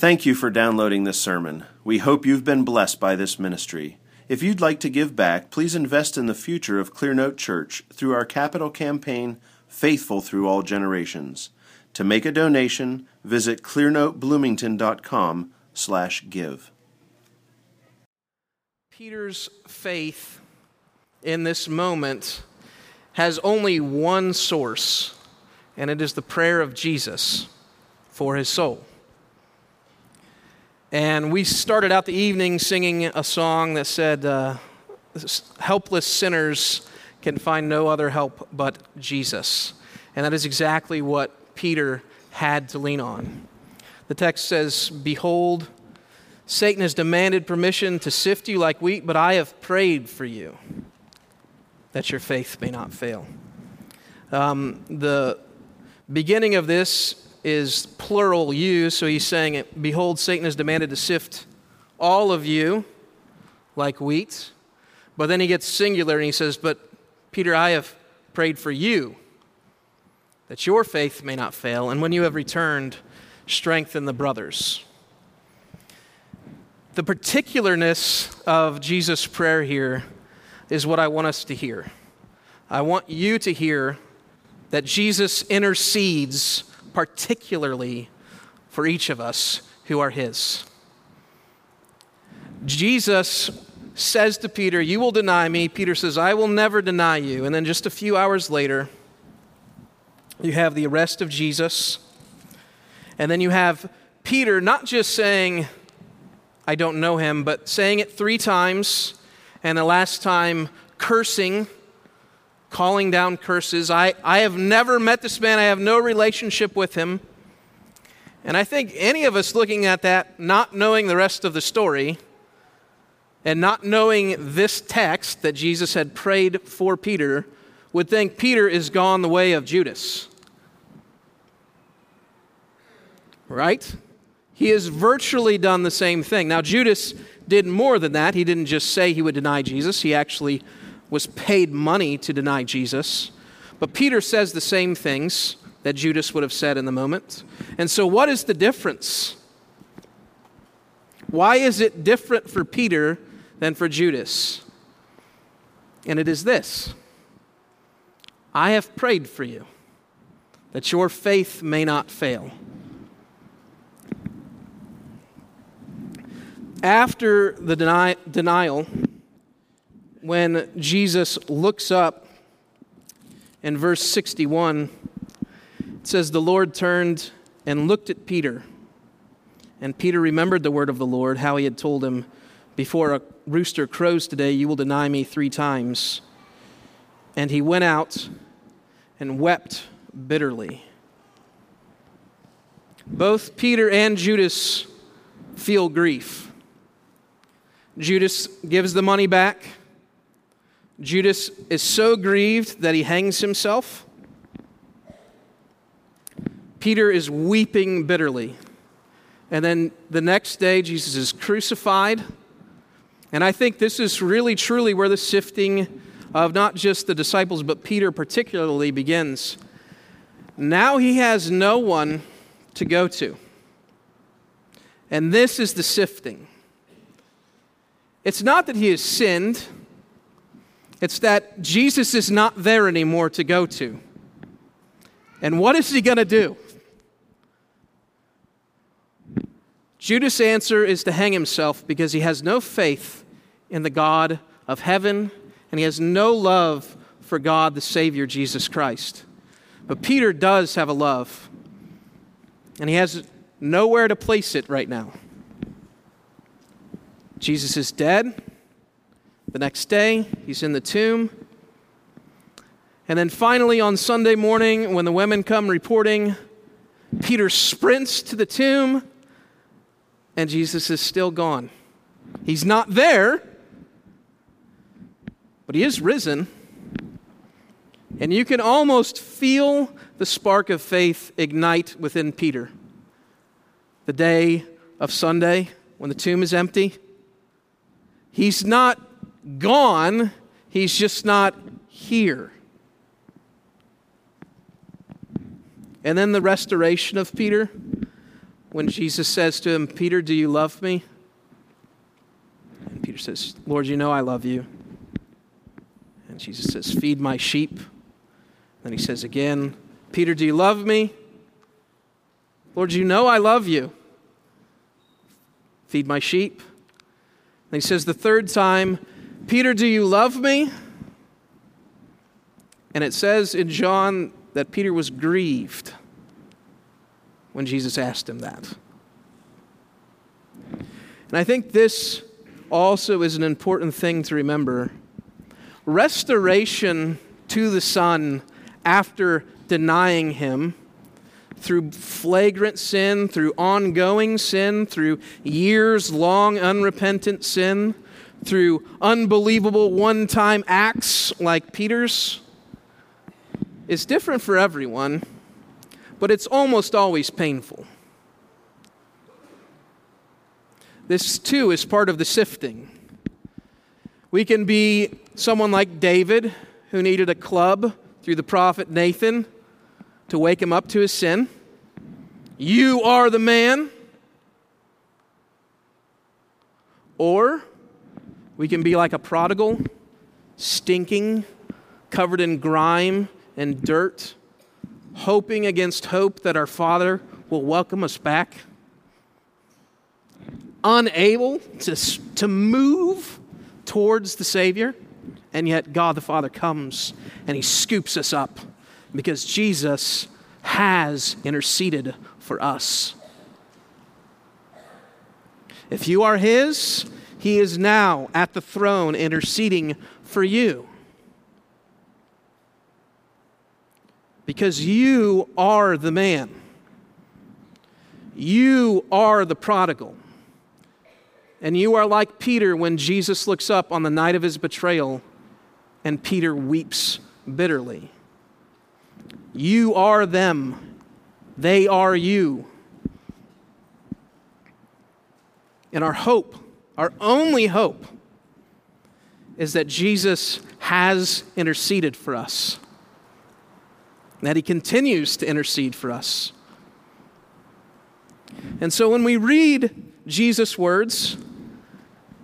Thank you for downloading this sermon. We hope you've been blessed by this ministry. If you'd like to give back, please invest in the future of Clearnote Church through our capital campaign, Faithful Through All Generations. To make a donation, visit clearnotebloomington.com slash give. Peter's faith in this moment has only one source, and it is the prayer of Jesus for his soul. And we started out the evening singing a song that said, uh, Helpless sinners can find no other help but Jesus. And that is exactly what Peter had to lean on. The text says, Behold, Satan has demanded permission to sift you like wheat, but I have prayed for you that your faith may not fail. Um, the beginning of this is plural you, so he's saying, Behold, Satan has demanded to sift all of you like wheat. But then he gets singular and he says, But Peter, I have prayed for you that your faith may not fail, and when you have returned, strengthen the brothers. The particularness of Jesus' prayer here is what I want us to hear. I want you to hear that Jesus intercedes particularly for each of us who are His. Jesus says to Peter, You will deny me. Peter says, I will never deny you. And then just a few hours later, you have the arrest of Jesus. And then you have Peter not just saying, I don't know him, but saying it three times, and the last time cursing calling down curses. I, I have never met this man, I have no relationship with him. And I think any of us looking at that, not knowing the rest of the story, and not knowing this text that Jesus had prayed for Peter, would think Peter is gone the way of Judas. Right? He has virtually done the same thing. Now, Judas did more than that. He didn't just say he would deny Jesus, he actually was paid money to deny Jesus. But Peter says the same things that Judas would have said in the moment. And so, what is the difference? Why is it different for Peter than for Judas? And it is this I have prayed for you that your faith may not fail. After the deni- denial, when Jesus looks up in verse 61, it says, The Lord turned and looked at Peter. And Peter remembered the word of the Lord, how he had told him, Before a rooster crows today, you will deny me three times. And he went out and wept bitterly. Both Peter and Judas feel grief. Judas gives the money back. Judas is so grieved that he hangs himself. Peter is weeping bitterly. And then the next day, Jesus is crucified. And I think this is really, truly where the sifting of not just the disciples, but Peter particularly begins. Now he has no one to go to. And this is the sifting. It's not that he has sinned it's that Jesus is not there anymore to go to. And what is he going to do? Judas' answer is to hang himself because he has no faith in the God of heaven and he has no love for God the Savior, Jesus Christ. But Peter does have a love, and he has nowhere to place it right now. Jesus is dead. The next day, he's in the tomb. And then finally, on Sunday morning, when the women come reporting, Peter sprints to the tomb, and Jesus is still gone. He's not there, but he is risen. And you can almost feel the spark of faith ignite within Peter. The day of Sunday, when the tomb is empty, he's not gone, he's just not here. And then the restoration of Peter. when Jesus says to him, Peter, do you love me? And Peter says, Lord, you know I love you. And Jesus says, Feed my sheep. Then he says again, Peter, do you love me? Lord, you know I love you. Feed my sheep. And he says the third time, Peter, do you love me? And it says in John that Peter was grieved when Jesus asked him that. And I think this also is an important thing to remember. Restoration to the Son after denying Him through flagrant sin, through ongoing sin, through years long unrepentant sin, through unbelievable one time acts like Peter's, is different for everyone, but it's almost always painful. This too is part of the sifting. We can be someone like David who needed a club through the prophet Nathan to wake him up to his sin. You are the man. Or we can be like a prodigal, stinking, covered in grime and dirt, hoping against hope that our Father will welcome us back, unable to, to move towards the Savior, and yet God the Father comes and He scoops us up because Jesus has interceded for us. If you are His, He is now at the throne interceding for you. Because you are the man. You are the prodigal. And you are like Peter when Jesus looks up on the night of his betrayal and Peter weeps bitterly. You are them, they are you. And our hope, our only hope, is that Jesus has interceded for us, that he continues to intercede for us. And so when we read Jesus' words,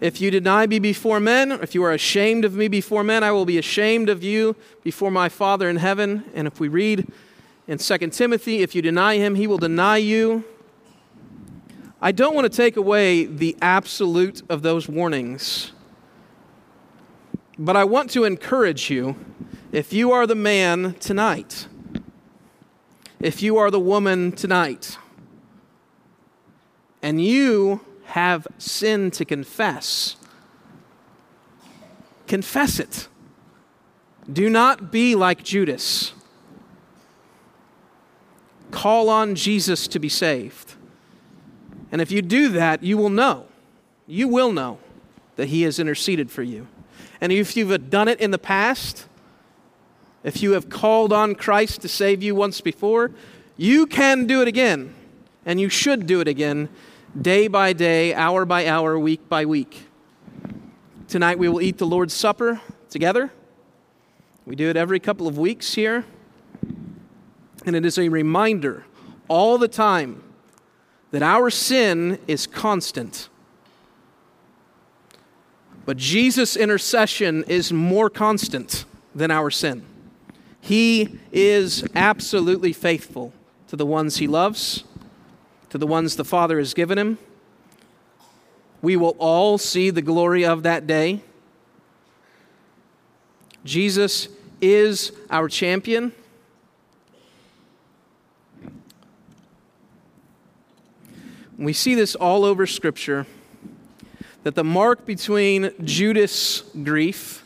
if you deny me before men, if you are ashamed of me before men, I will be ashamed of you before my Father in heaven. And if we read in 2 Timothy, if you deny him, he will deny you. I don't want to take away the absolute of those warnings, but I want to encourage you if you are the man tonight, if you are the woman tonight, and you have sin to confess, confess it. Do not be like Judas. Call on Jesus to be saved. And if you do that, you will know, you will know that He has interceded for you. And if you've done it in the past, if you have called on Christ to save you once before, you can do it again. And you should do it again day by day, hour by hour, week by week. Tonight we will eat the Lord's Supper together. We do it every couple of weeks here. And it is a reminder all the time that our sin is constant. But Jesus' intercession is more constant than our sin. He is absolutely faithful to the ones he loves to the ones the Father has given him. We will all see the glory of that day. Jesus is our champion. We see this all over Scripture that the mark between Judas' grief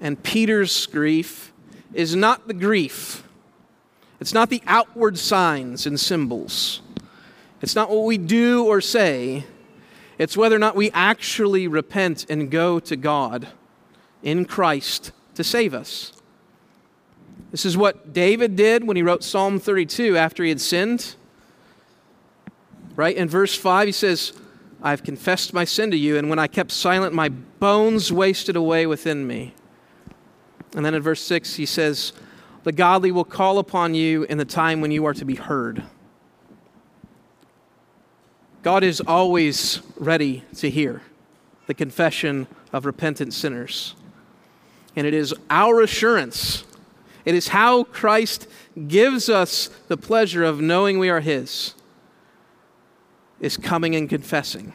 and Peter's grief is not the grief, it's not the outward signs and symbols. It's not what we do or say, it's whether or not we actually repent and go to God in Christ to save us. This is what David did when he wrote Psalm 32 after he had sinned. Right? In verse 5, he says, I've confessed my sin to you, and when I kept silent, my bones wasted away within me. And then in verse 6, he says, The godly will call upon you in the time when you are to be heard. God is always ready to hear the confession of repentant sinners. And it is our assurance, it is how Christ gives us the pleasure of knowing we are His, is coming and confessing.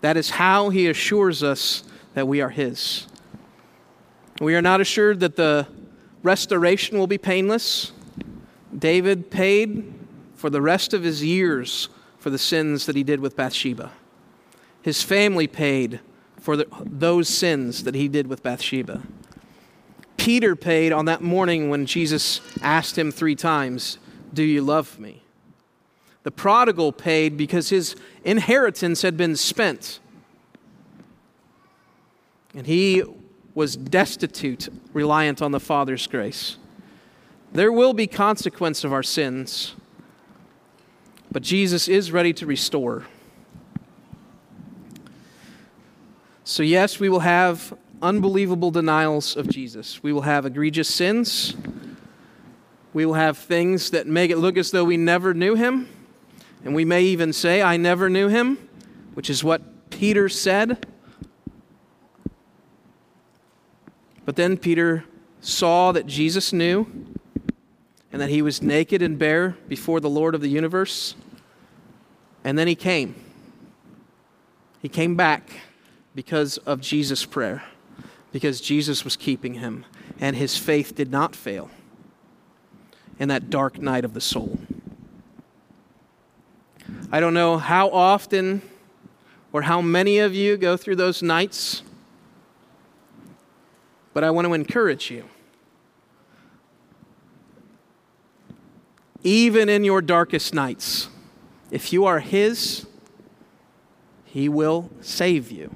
That is how He assures us that we are His. We are not assured that the restoration will be painless. David paid for the rest of his years for the sins that he did with Bathsheba. His family paid for the, those sins that he did with Bathsheba. Peter paid on that morning when Jesus asked him three times, Do you love me? The prodigal paid because his inheritance had been spent. And he was destitute, reliant on the Father's grace. There will be consequence of our sins, but Jesus is ready to restore. So, yes, we will have unbelievable denials of Jesus. We will have egregious sins. We will have things that make it look as though we never knew him. And we may even say, I never knew him, which is what Peter said. But then Peter saw that Jesus knew and that he was naked and bare before the Lord of the universe. And then he came. He came back because of Jesus' prayer, because Jesus was keeping him, and his faith did not fail in that dark night of the soul. I don't know how often or how many of you go through those nights, but I want to encourage you. Even in your darkest nights, if you are His, He will save you.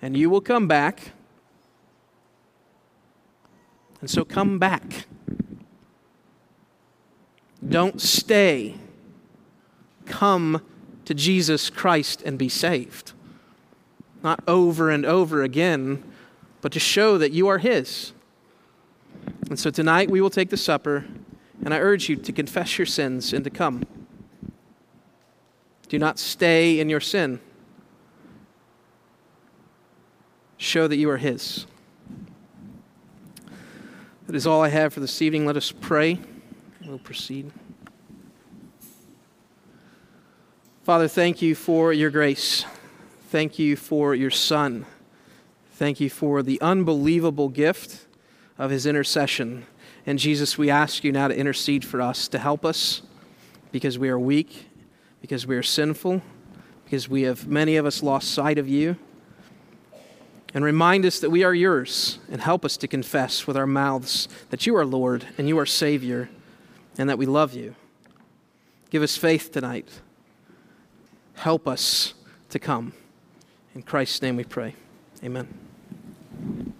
And you will come back. And so come back. Don't stay. Come to Jesus Christ and be saved. Not over and over again, but to show that you are His. And so tonight we will take the supper, and I urge you to confess your sins and to come. Do not stay in your sin. Show that you are His. That is all I have for this evening. Let us pray. We'll proceed. Father, thank you for your grace. Thank you for your Son. Thank you for the unbelievable gift of his intercession. And Jesus, we ask you now to intercede for us, to help us because we are weak because we are sinful, because we have, many of us, lost sight of you. And remind us that we are yours, and help us to confess with our mouths that you are Lord and you are Savior, and that we love you. Give us faith tonight help us to come. In Christ's name we pray. Amen.